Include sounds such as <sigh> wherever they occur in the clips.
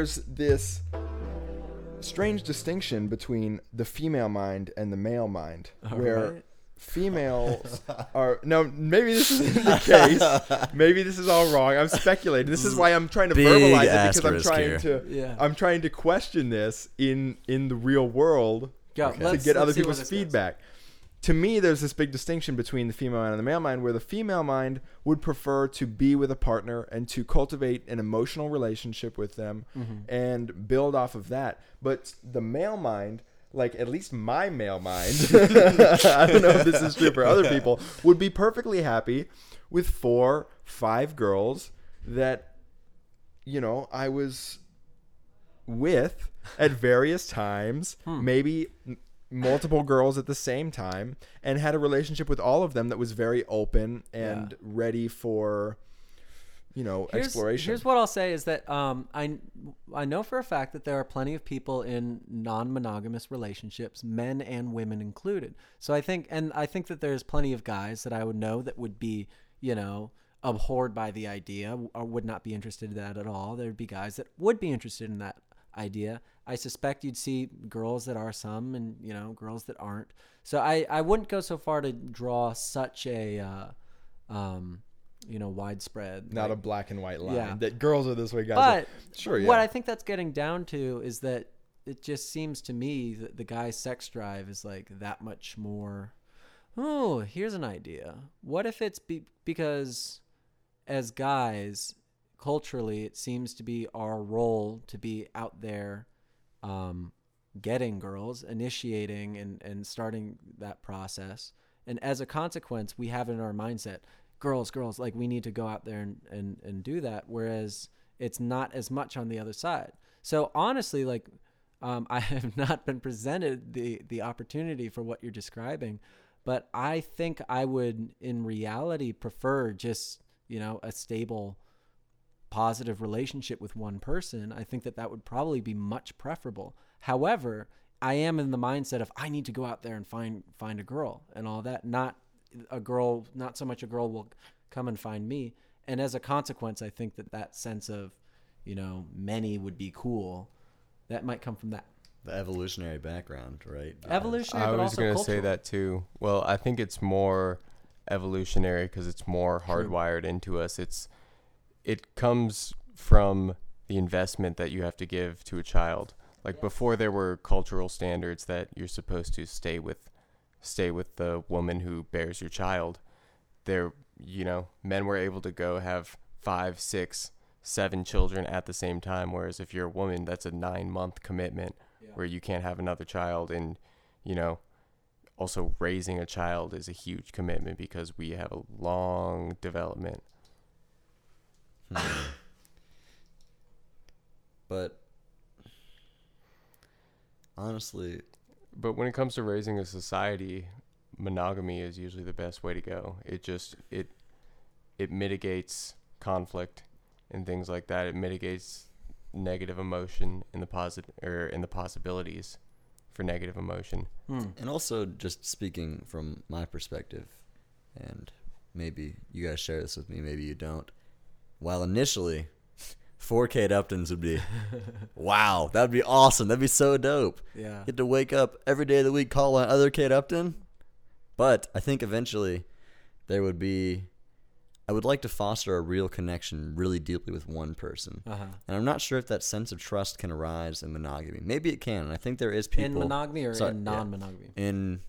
there's this strange distinction between the female mind and the male mind, where right. females <laughs> are no. Maybe this isn't the case. Maybe this is all wrong. I'm speculating. This is why I'm trying to Big verbalize it because I'm trying here. to. Yeah. I'm trying to question this in in the real world Go, to get other let's see where people's feedback goes. To me, there's this big distinction between the female mind and the male mind, where the female mind would prefer to be with a partner and to cultivate an emotional relationship with them Mm-hmm. and build off of that. But the male mind, like at least my male mind, <laughs> <laughs> I don't know if this is true for other people, would be perfectly happy with four, five girls that, you know, I was with at various times, Hmm. maybe multiple girls at the same time, and had a relationship with all of them that was very open and Yeah. ready for, you know, Here's, exploration. here's what I'll say is that um, I I know for a fact that there are plenty of people in non-monogamous relationships, men and women included. So I think, and I think that there's plenty of guys that I would know that would be, you know, abhorred by the idea or would not be interested in that at all. There'd be guys that would be interested in that idea. I suspect you'd see girls that are some, and you know, girls that aren't. So I I wouldn't go so far to draw such a. Uh, um, you know, widespread. Not like- a black and white line. Yeah. That girls are this way, guys. are- but sure, yeah. what I think that's getting down to is that it just seems to me that the guy's sex drive is like that much more. Oh, here's an idea. What if it's be- because as guys, culturally, it seems to be our role to be out there um, getting girls, initiating and, and starting that process. And as a consequence, we have in our mindset, girls, girls, like we need to go out there and, and, and do that. Whereas it's not as much on the other side. So honestly, like um, <laughs> I have not been presented the, the opportunity for what you're describing, but I think I would in reality prefer just, you know, a stable, positive relationship with one person. I think that that would probably be much preferable. However, I am in the mindset of I need to go out there and find find a girl and all that. Not a girl, not so much a girl will come and find me. And as a consequence, I think that that sense of, you know, many would be cool. That might come from that The evolutionary background, right? evolutionary, I but was gonna say that too. Well, I think it's more evolutionary because it's more hardwired into us. It's it comes from the investment that you have to give to a child. Like before, there were cultural standards that you're supposed to stay with, stay with the woman who bears your child. There, you know, men were able to go have five, six, seven children at the same time. Whereas if you're a woman, that's a nine month commitment where you can't have another child and you know also raising a child is a huge commitment because we have a long development But honestly, but when it comes to raising a society monogamy is usually the best way to go it just it it mitigates conflict and things like that it mitigates negative emotion in the posit- or in the possibilities for negative emotion Hmm. and also just speaking from my perspective, and maybe you guys share this with me, maybe you don't. While initially, 4 Kate Uptons would be, wow, that'd be awesome. That'd be so dope. Yeah. Get to wake up every day of the week, call on other Kate Upton. But I think eventually there would be, I would like to foster a real connection really deeply with one person. Uh-huh. And I'm not sure if that sense of trust can arise in monogamy. Maybe it can. And I think there is people In monogamy or Sorry, in non-monogamy? in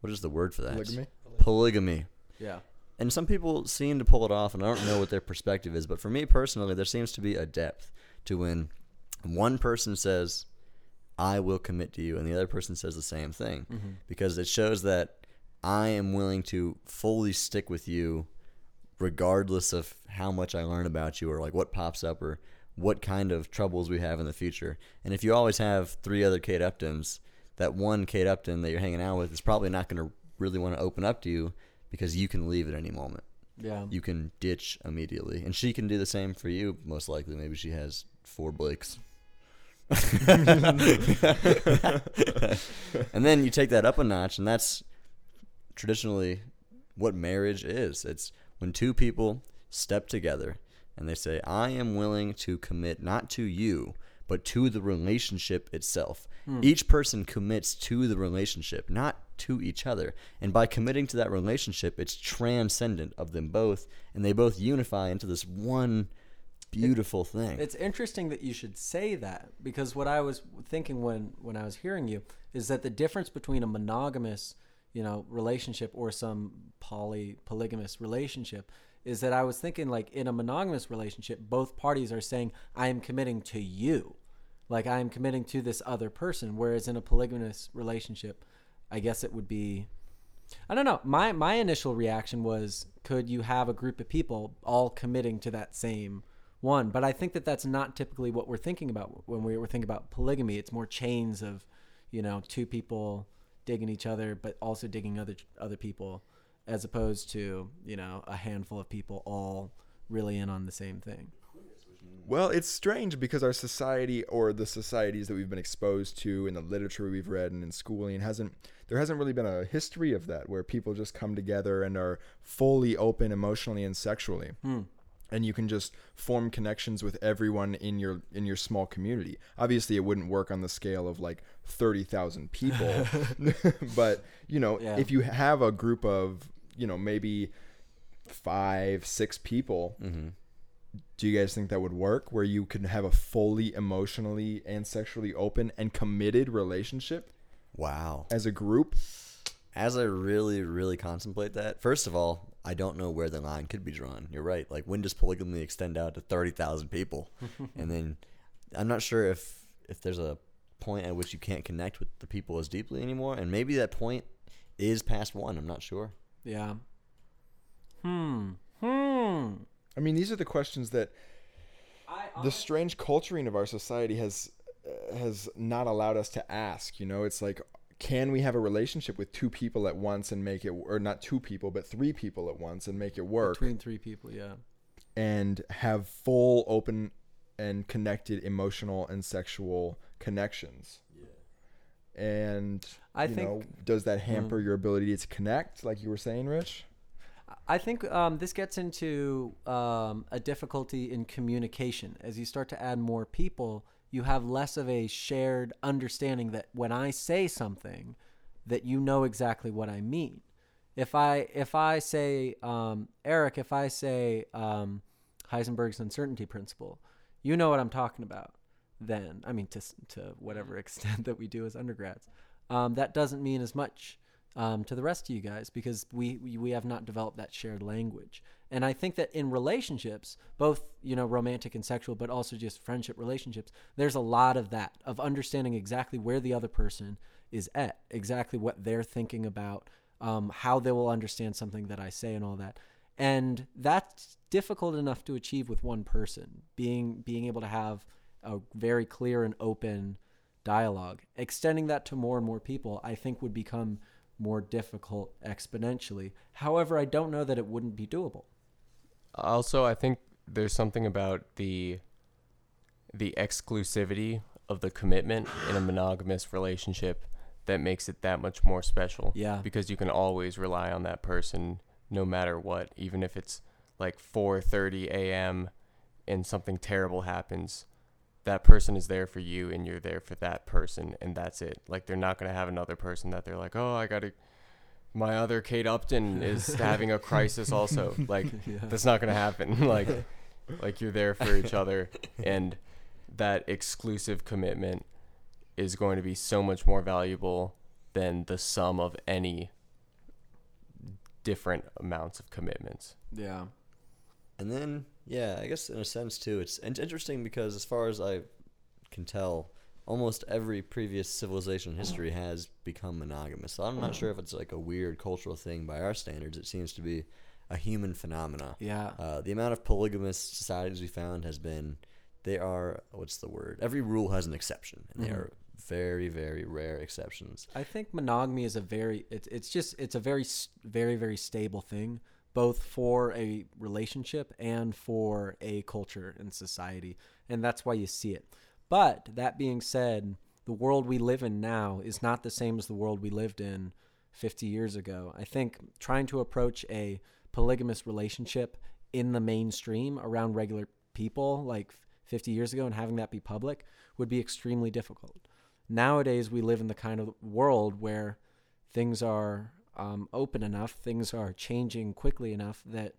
what is the word for that? Polygamy? Polygamy. Yeah. And some people seem to pull it off, and I don't know what their perspective is. But for me personally, there seems to be a depth to when one person says, "I will commit to you," and the other person says the same thing, mm-hmm. because it shows that I am willing to fully stick with you, regardless of how much I learn about you or like what pops up or what kind of troubles we have in the future. And if you always have three other Kate Uptons, that one Kate Upton that you're hanging out with is probably not going to really want to open up to you because you can leave at any moment. Yeah. You can ditch immediately. And she can do the same for you, most likely. Maybe she has four Blakes. <laughs> and then you take that up a notch, and that's traditionally what marriage is. It's when two people step together, and they say, I am willing to commit not to you, but to the relationship itself. Hmm. Each person commits to the relationship, not to each other. And by committing to that relationship, it's transcendent of them both, and they both unify into this one beautiful thing. It's interesting that you should say that because what I was thinking when when I was hearing you is that the difference between a monogamous, you know, relationship or some poly polygamous relationship is that I was thinking like in a monogamous relationship, both parties are saying I am committing to you, like I am committing to this other person. Whereas in a polygamous relationship, I guess it would be I don't know. My my initial reaction was, could you have a group of people all committing to that same one? But I think that that's not typically what we're thinking about when we were thinking about polygamy. It's more chains of, you know, two people digging each other, but also digging other other people, as opposed to you know a handful of people all really in on the same thing. Well, it's strange because our society or the societies that we've been exposed to in the literature we've read and in schooling hasn't there hasn't really been a history of that where people just come together and are fully open emotionally and sexually. Hmm. And you can just form connections with everyone in your in your small community. Obviously, it wouldn't work on the scale of like 30,000 people. <laughs> <laughs> but, you know, Yeah. if you have a group of, you know, maybe 5, 6 people, mm-hmm. do you guys think that would work where you can have a fully emotionally and sexually open and committed relationship wow. as a group As I really, really contemplate that, first of all, I don't know where the line could be drawn. You're right. Like, when does polygamy extend out to 30,000 people? <laughs> and then I'm not sure if if there's a point at which you can't connect with the people as deeply anymore. And maybe that point is past one. I'm not sure. Yeah. Hmm. Hmm. i mean these are the questions that the strange culturing of our society has uh, has not allowed us to ask you know it's like can we have a relationship with two people at once and make it or not two people but three people at once and make it work Between three people, yeah. and have full open and connected emotional and sexual connections Yeah. and I you think- know, does that hamper your ability to connect like you were saying rich I think um, this gets into um, a difficulty in communication. As you start to add more people, you have less of a shared understanding that when I say something, that you know exactly what I mean. If I if I say um, Eric, if I say um, Heisenberg's uncertainty principle, you know what I'm talking about. Then I mean to to whatever <laughs> extent that we do as undergrads, um, that doesn't mean as much um, to the rest of you guys because we, we we have not developed that shared language. And I think that in relationships, both you know romantic and sexual, but also just friendship relationships, there's a lot of that of understanding exactly where the other person is at, exactly what they're thinking about, um, how they will understand something that I say, and all that. And that's difficult enough to achieve with one person. Being being able to have a very clear and open dialogue, extending that to more and more people, I think would become more difficult exponentially. However, I don't know that it wouldn't be doable. Also, I think there's something about the the exclusivity of the commitment in a monogamous relationship that makes it that much more special. Yeah. Because you can always rely on that person no matter what, even if it's like 4:30 a.m. and something terrible happens. That person is there for you and you're there for that person and that's it. Like they're not going to have another person that they're like, "Oh, I got to my other Kate Upton is <laughs> having a crisis also." Like <laughs> that's not going to happen. <laughs> like like you're there for each other and that exclusive commitment is going to be so much more valuable than the sum of any different amounts of commitments. Yeah. And then, yeah, I guess in a sense too, it's, it's interesting because as far as I can tell, almost every previous civilization in history has become monogamous. So I'm not sure if it's like a weird cultural thing by our standards. It seems to be a human phenomena. Yeah. Uh, the amount of polygamous societies we found has been, they are, what's the word? Every rule has an exception, and they are very, very rare exceptions. I think monogamy is a very it's it's just it's a very very very stable thing both for a relationship and for a culture and society and that's why you see it. But that being said, the world we live in now is not the same as the world we lived in 50 years ago. I think trying to approach a polygamous relationship in the mainstream around regular people like 50 years ago and having that be public would be extremely difficult. Nowadays, we live in the kind of world where things are um, open enough, things are changing quickly enough that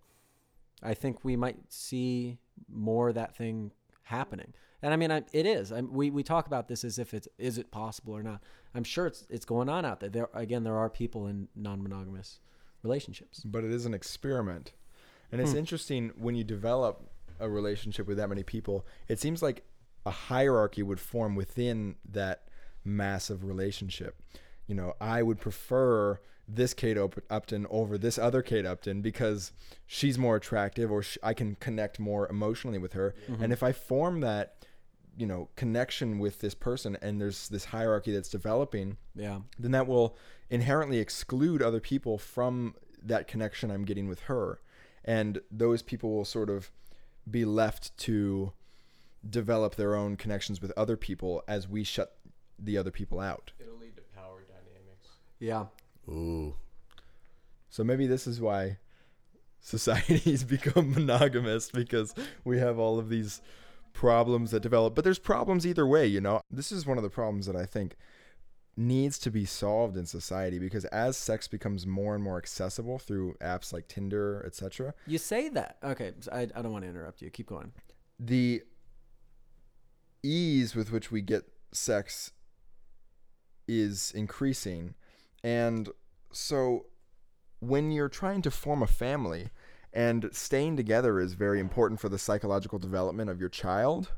I think we might see more of that thing happening. And I mean, I, it is. I, we we talk about this as if it's is it possible or not. I'm sure it's it's going on out there. There again, there are people in non-monogamous relationships. but it is an experiment. And it's Hmm. interesting when you develop a relationship with that many people, it seems like a hierarchy would form within that massive relationship. You know, I would prefer this Kate Upton over this other Kate Upton because she's more attractive or sh- I can connect more emotionally with her. Mm-hmm. And if I form that, you know, connection with this person and there's this hierarchy that's developing, Yeah. then that will inherently exclude other people from that connection I'm getting with her. And those people will sort of be left to develop their own connections with other people as we shut the other people out. It'll lead to power dynamics. Yeah. Ooh. So maybe this is why societies <laughs> become monogamous because we have all of these problems that develop. But there's problems either way, you know. This is one of the problems that I think needs to be solved in society because as sex becomes more and more accessible through apps like Tinder, etc., You say that. Okay. I, I don't want to interrupt you. Keep going. the ease with which we get sex is increasing. And so when you're trying to form a family and staying together is very important for the psychological development of your child,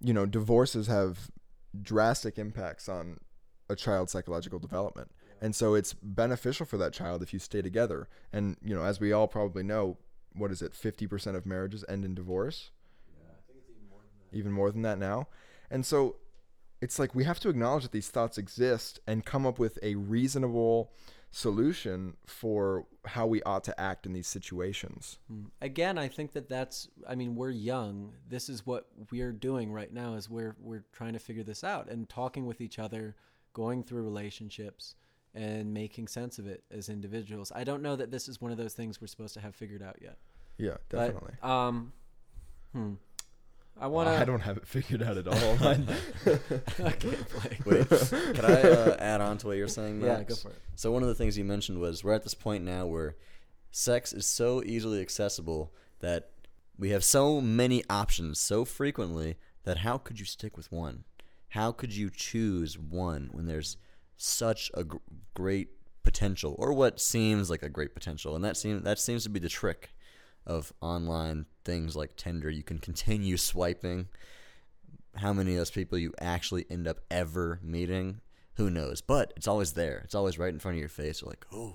you know, divorces have drastic impacts on a child's psychological development. And so it's beneficial for that child if you stay together. And, you know, as we all probably know, what is it, 50% of marriages end in divorce? Yeah, I think it's even more than that now. And so it's like we have to acknowledge that these thoughts exist and come up with a reasonable solution for how we ought to act in these situations. Mm. Again, I think that that's. I mean, we're young. This is what we're doing right now. Is we're we're trying to figure this out and talking with each other, going through relationships, and making sense of it as individuals. I don't know that this is one of those things we're supposed to have figured out yet. Yeah, But, definitely. um, hmm. I want to. I don't have it figured out at all. <laughs> I- <laughs> okay, Blake. Wait, can I uh, add on to what you're saying, Max? Yeah, go for it. So one of the things you mentioned was we're at this point now where sex is so easily accessible that we have so many options so frequently that how could you stick with one? How could you choose one when there's such a gr- great potential or what seems like a great potential? And that seems that seems to be the trick of online things like Tinder. You can continue swiping. How many of those people you actually end up ever meeting? Who knows? But it's always there. It's always right in front of your face. You're like, oh.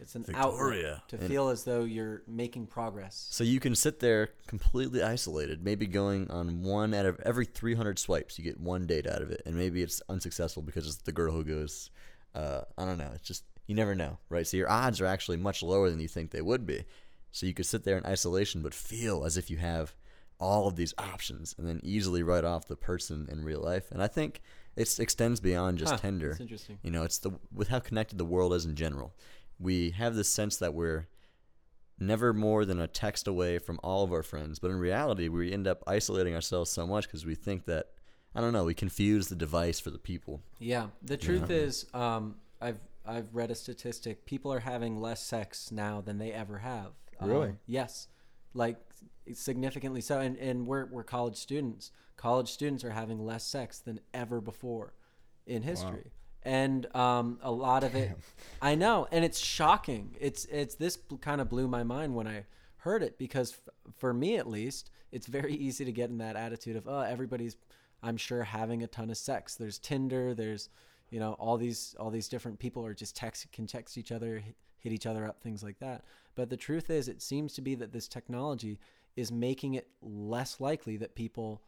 It's an Victoria. outlet to And- feel as though you're making progress. So you can sit there completely isolated, maybe going on one out of every 300 swipes, you get one date out of it, and maybe it's unsuccessful because it's the girl who goes, uh, I don't know. It's just you never know, right? So your odds are actually much lower than you think they would be. So you could sit there in isolation, but feel as if you have all of these options, and then easily write off the person in real life. And I think it extends beyond just Huh, Tinder. That's interesting. You know, it's the with how connected the world is in general. We have this sense that we're never more than a text away from all of our friends, but in reality, we end up isolating ourselves so much because we think that I don't know, we confuse the device for the people. Yeah, the truth is, um, I've I've read a statistic. People are having less sex now than they ever have. Um, Really? yes, like significantly so. And and we're we're college students. College students are having less sex than ever before in history. And um, a lot of it, <laughs> I know, and it's shocking. It's it's this kind of blew my mind when I heard it because f- for me at least, it's very <laughs> easy to get in that attitude of oh everybody's I'm sure having a ton of sex. There's Tinder. There's you know all these all these different people are just text can text each other, hit, each other up, things like that. But the truth is, it seems to be that this technology is making it less likely that people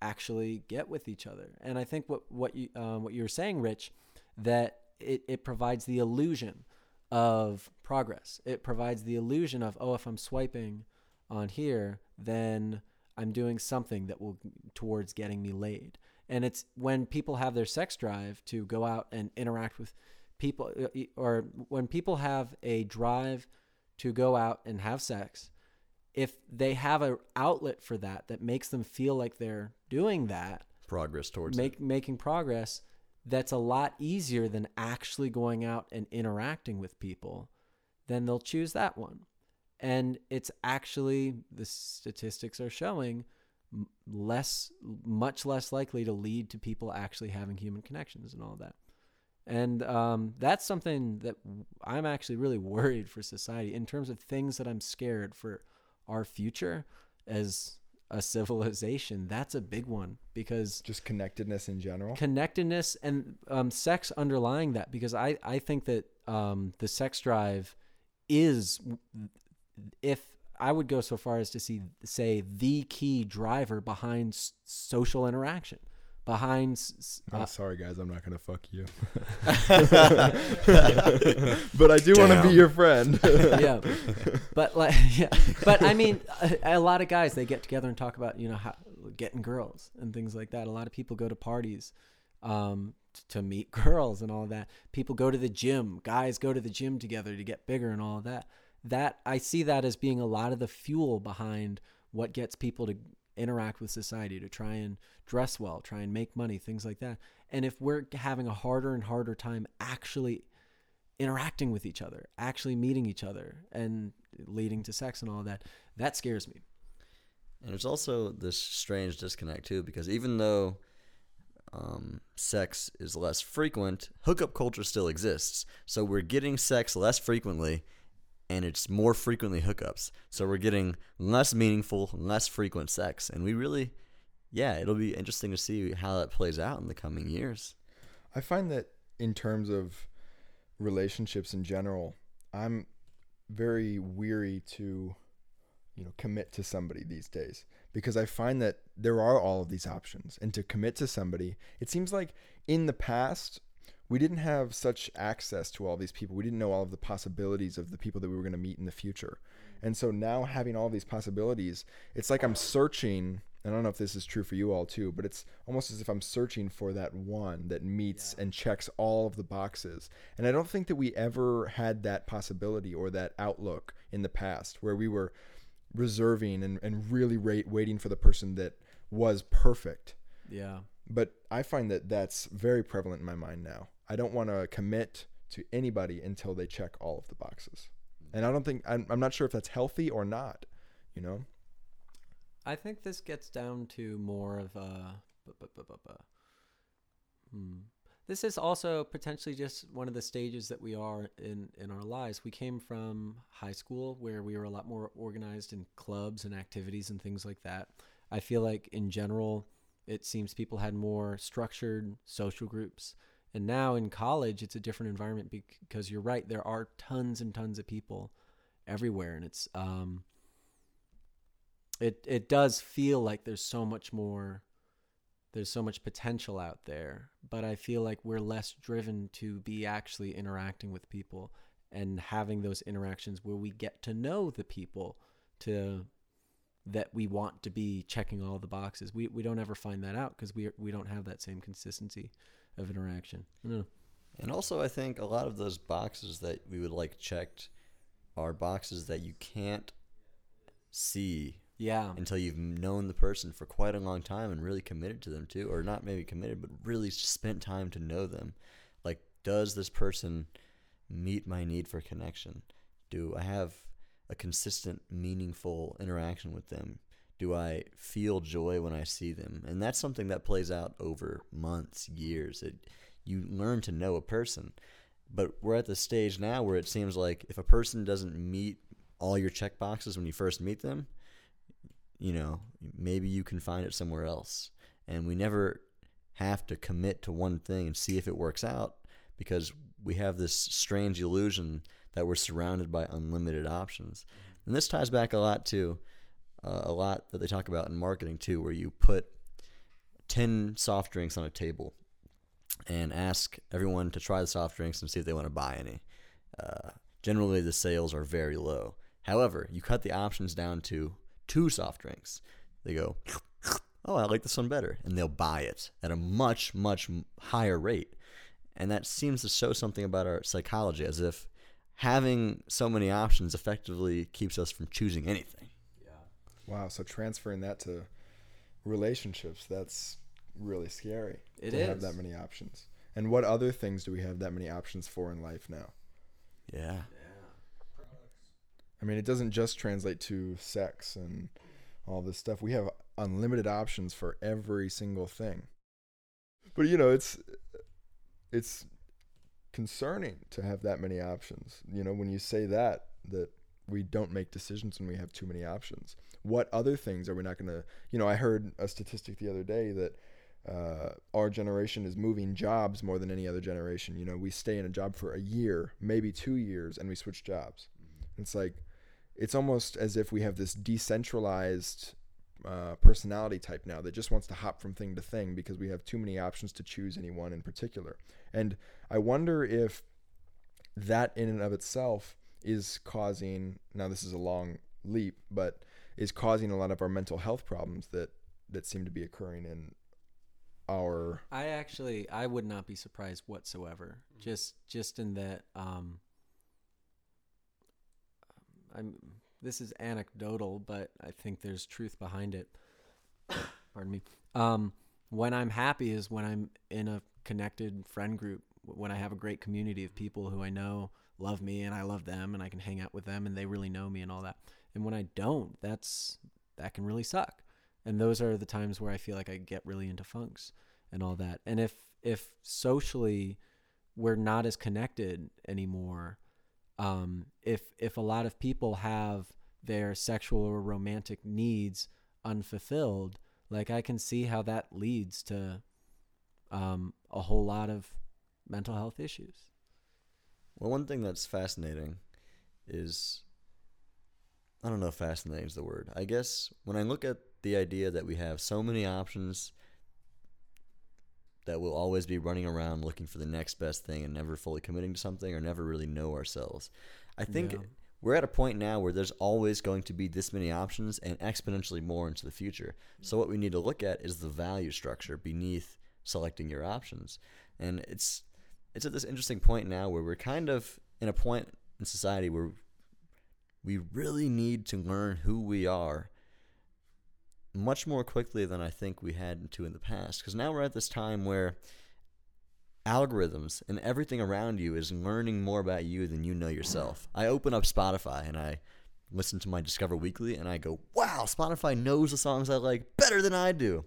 actually get with each other. And I think what what you um, what you were saying, Rich, that it, it provides the illusion of progress. It provides the illusion of oh, if I'm swiping on here, then I'm doing something that will towards getting me laid. And it's when people have their sex drive to go out and interact with people, uh, or when people have a drive to go out and have sex, if they have an outlet for that that makes them feel like they're doing that, Progress towards it. make making progress, that's a lot easier than actually going out and interacting with people, then they'll choose that one. And it's actually the statistics are showing less much less likely to lead to people actually having human connections and all that. And um, that's something that I'm actually really <laughs> worried for society in terms of things that I'm scared for our future as a civilization. That's a big one because Just connectedness in general. connectedness and um, sex underlying that because I, I think that um, the sex drive is if I would go so far as to see say the key driver behind s- social interaction behind s- s- Oh, uh, sorry guys, I'm not gonna fuck you. <laughs> but I do want to be your friend. yeah. But like <laughs> yeah. But i mean a, a lot of guys they get together and talk about you know how getting girls and things like that. A lot of people go to parties um t- to meet <laughs> girls and all of that. People go to the gym. Guys go to the gym together to get bigger and all of that. That i see that as being a lot of the fuel behind what gets people to interact with society to try and dress well try and make money things like that and if we're having a harder and harder time actually interacting with each other, actually meeting each other, and leading to sex and all that. That scares me. And there's also this strange disconnect too, because even though um, sex is less frequent, hookup culture still exists. So we're getting sex less frequently, and it's more frequently hookups. So we're getting less meaningful, less frequent sex, and we really, yeah, it'll be interesting to see how that plays out in the coming years. I find that in terms of relationships in general, I'm very weary to, you know, commit to somebody these days because I find that there are all of these options, and to commit to somebody, it seems like in the past we didn't have such access to all these people. We didn't know all of the possibilities of the people that we were going to meet in the future. And so now having all these possibilities, it's like I'm searching. I don't know if this is true for you all too, but it's almost as if I'm searching for that one that meets and checks all of the boxes. And I don't think that we ever had that possibility or that outlook in the past where we were reserving and, and really rate, waiting for the person that was perfect. Yeah. But I find that that's very prevalent in my mind now. I don't want to commit to anybody until they check all of the boxes. And I don't think, I'm, I'm not sure if that's healthy or not, you know? I think this gets down to more of a. Hmm. This is also potentially just one of the stages that we are in in our lives. We came from high school where we were a lot more organized in clubs and activities and things like that. I feel like in general, it seems people had more structured social groups. And now in college, it's a different environment because you're right. There are tons and tons of people everywhere, and it's um, it it does feel like there's so much more there's so much potential out there but i feel like we're less driven to be actually interacting with people and having those interactions where we get to know the people to that we want to be checking all the boxes we we don't ever find that out because we we don't have that same consistency of interaction. And also, I think a lot of those boxes that we would like checked are boxes that you can't see yeah until you've known the person for quite a long time and really committed to them too, or not maybe committed, but really spent time to know them. Like, does this person meet my need for connection? Do I have a consistent, meaningful interaction with them? Do I feel joy when I see them? And that's something that plays out over months, years. It, you learn to know a person. But we're at the stage now where it seems like if a person doesn't meet all your check boxes when you first meet them, you know, maybe you can find it somewhere else. And we never have to commit to one thing and see if it works out because we have this strange illusion that we're surrounded by unlimited options. And this ties back a lot to uh, a lot that they talk about in marketing too, where you put 10 soft drinks on a table and ask everyone to try the soft drinks and see if they want to buy any. Uh, generally, the sales are very low. However, you cut the options down to two soft drinks. They go, oh, I like this one better. And they'll buy it at a much, much higher rate. And that seems to show something about our psychology, as if having so many options effectively keeps us from choosing anything. Wow. So transferring that to relationships, that's really scary It to have that many options. And what other things do we have that many options for in life now? Yeah. yeah. I mean, it doesn't just translate to sex and all this stuff. We have unlimited options for every single thing. But you know, it's it's concerning to have that many options. You know, when you say that that we don't make decisions when we have too many options. What other things are we not going to, you know, I heard a statistic the other day that uh, our generation is moving jobs more than any other generation. You know, we stay in a job for a year, maybe two years, and we switch jobs. It's like, it's almost as if we have this decentralized uh, personality type now that just wants to hop from thing to thing because we have too many options to choose any one in particular. And I wonder if that in and of itself is causing, now this is a long leap, but is causing a lot of our mental health problems that, that seem to be occurring in our I actually I would not be surprised whatsoever. Just just in that um I'm this is anecdotal, but I think there's truth behind it. Pardon me. Um when I'm happy is when I'm in a connected friend group, when I have a great community of people who I know love me and I love them and I can hang out with them and they really know me and all that. And when I don't, that's that can really suck. And those are the times where I feel like I get really into funks and all that. And if if socially we're not as connected anymore, um, if if a lot of people have their sexual or romantic needs unfulfilled, like I can see how that leads to um, a whole lot of mental health issues. Well, one thing that's fascinating is I don't know if fascinating is the word. I guess when I look at the idea that we have so many options that we'll always be running around looking for the next best thing and never fully committing to something or never really know ourselves. I think Yeah. we're at a point now where there's always going to be this many options and exponentially more into the future. So what we need to look at is the value structure beneath selecting your options. And it's it's at this interesting point now where we're kind of in a point in society where we really need to learn who we are much more quickly than I think we had to in the past. Because now we're at this time where algorithms and everything around you is learning more about you than you know yourself. I open up Spotify and I listen to my Discover Weekly and I go, wow, Spotify knows the songs I like better than I do.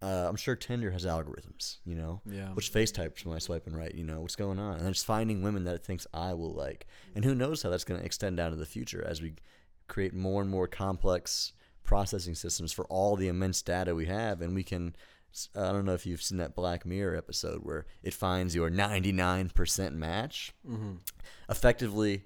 Uh, I'm sure Tinder has algorithms, you know, Yeah. which face types am I swiping right, you know, what's going on? And then just finding women that it thinks I will like. And who knows how that's going to extend down into the future as we create more and more complex processing systems for all the immense data we have. And we can, I don't know if you've seen that Black Mirror episode where it finds your 99% match. Effectively,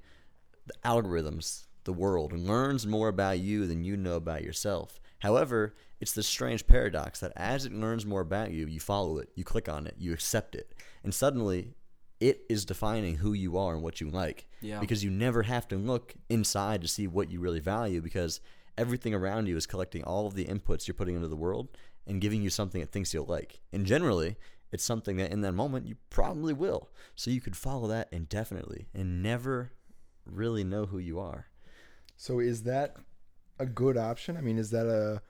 the algorithms, the world, learns more about you than you know about yourself. However, it's this strange paradox that as it learns more about you, you follow it, you click on it, you accept it, and suddenly it is defining who you are and what you like. Yeah. Because you never have to look inside to see what you really value because everything around you is collecting all of the inputs you're putting into the world and giving you something it thinks you'll like. And generally, it's something that in that moment you probably will. So you could follow that indefinitely and never really know who you are. So is that a good option? I mean, is that a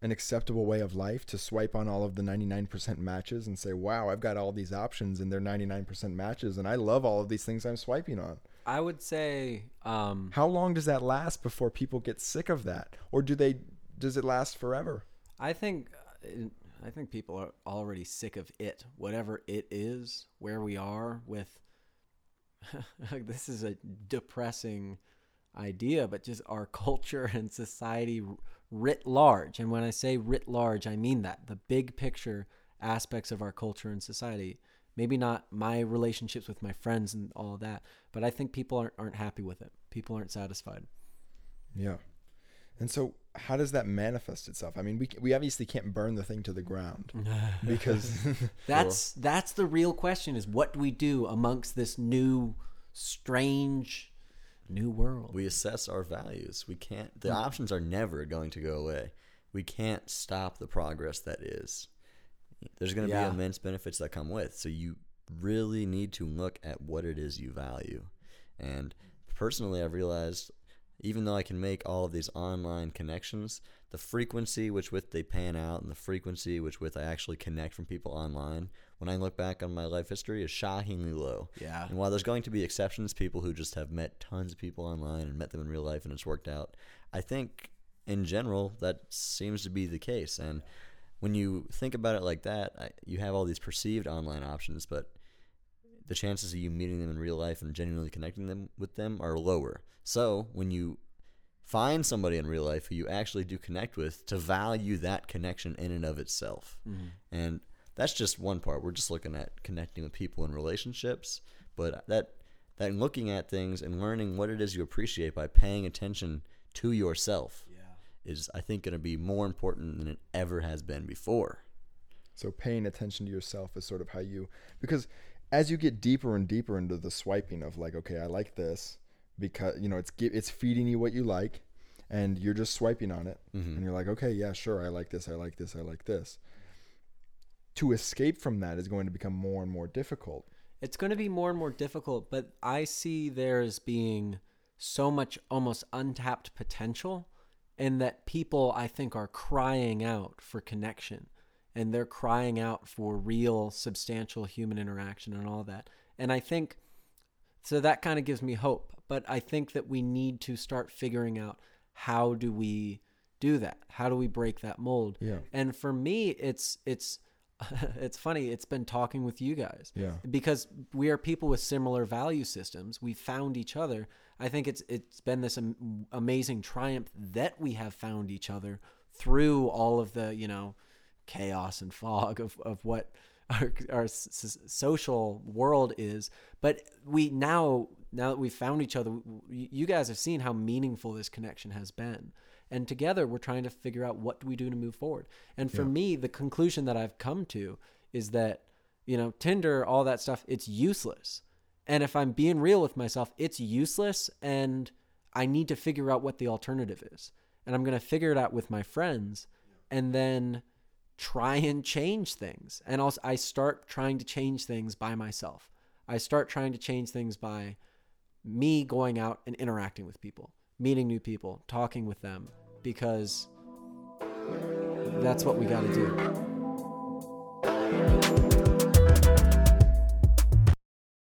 an acceptable way of life to swipe on all of the 99% matches and say, "Wow, I've got all these options and they're 99% matches and I love all of these things I'm swiping on." I would say um, How long does that last before people get sick of that? Or do they does it last forever? I think uh, I think people are already sick of it, whatever it is, where we are with. <laughs> this is a depressing idea, but just our <laughs> culture and society writ large. And when I say writ large, I mean that the big picture aspects of our culture and society. Maybe not my relationships with my friends and all of that, but I think people aren't aren't happy with it. People aren't satisfied. Yeah. And so how does that manifest itself? I mean, we we obviously can't burn the thing to the ground <laughs> because <laughs> That's that's the real question: is what do we do amongst this new, strange, new world? We assess our values. We can't, the hmm. options are never going to go away. We can't stop the progress that is. There's going to Yeah. be immense benefits that come with. So you really need to look at what it is you value. And personally, I've realized even though I can make all of these online connections, the frequency which with they pan out and the frequency which with I actually connect from people online, when I look back on my life history, is shockingly low. Yeah. And while there's going to be exceptions, people who just have met tons of people online and met them in real life and it's worked out, I think in general that seems to be the case. And when you think about it like that, I, you have all these perceived online options, but the chances of you meeting them in real life and genuinely connecting them with them are lower. So when you find somebody in real life who you actually do connect with, to value that connection in and of itself, mm-hmm. and that's just one part. We're just looking at connecting with people in relationships, but that that looking at things and learning what it is you appreciate by paying attention to yourself Yeah. is, I think, going to be more important than it ever has been before. So paying attention to yourself is sort of how you because as you get deeper and deeper into the swiping of like, okay, I like this because you know it's it's feeding you what you like, and you're just swiping on it, mm-hmm. and you're like, okay, yeah, sure, I like this, I like this, I like this. To escape from that is going to become more and more difficult. It's going to be more and more difficult, but I see there as being so much almost untapped potential, and that people I think are crying out for connection, and they're crying out for real, substantial human interaction and all that. And I think so that kind of gives me hope. But I think that we need to start figuring out how do we do that? How do we break that mold? Yeah. And for me, it's it's <laughs> it's funny. It's been talking with you guys Yeah. because we are people with similar value systems. We found each other. I think it's it's been this am- amazing triumph that we have found each other through all of the you know chaos and fog of of what our our s- social world is. But we now now that we've found each other, you guys have seen how meaningful this connection has been. And together we're trying to figure out what do we do to move forward. And for me, the conclusion that I've come to is that you know, Tinder, all that stuff, it's useless. And if I'm being real with myself, it's useless and I need to figure out what the alternative is. And I'm going to figure it out with my friends and then try and change things. And also I start trying to change things by myself. I start trying to change things by me going out and interacting with people, meeting new people, talking with them because that's what we got to do.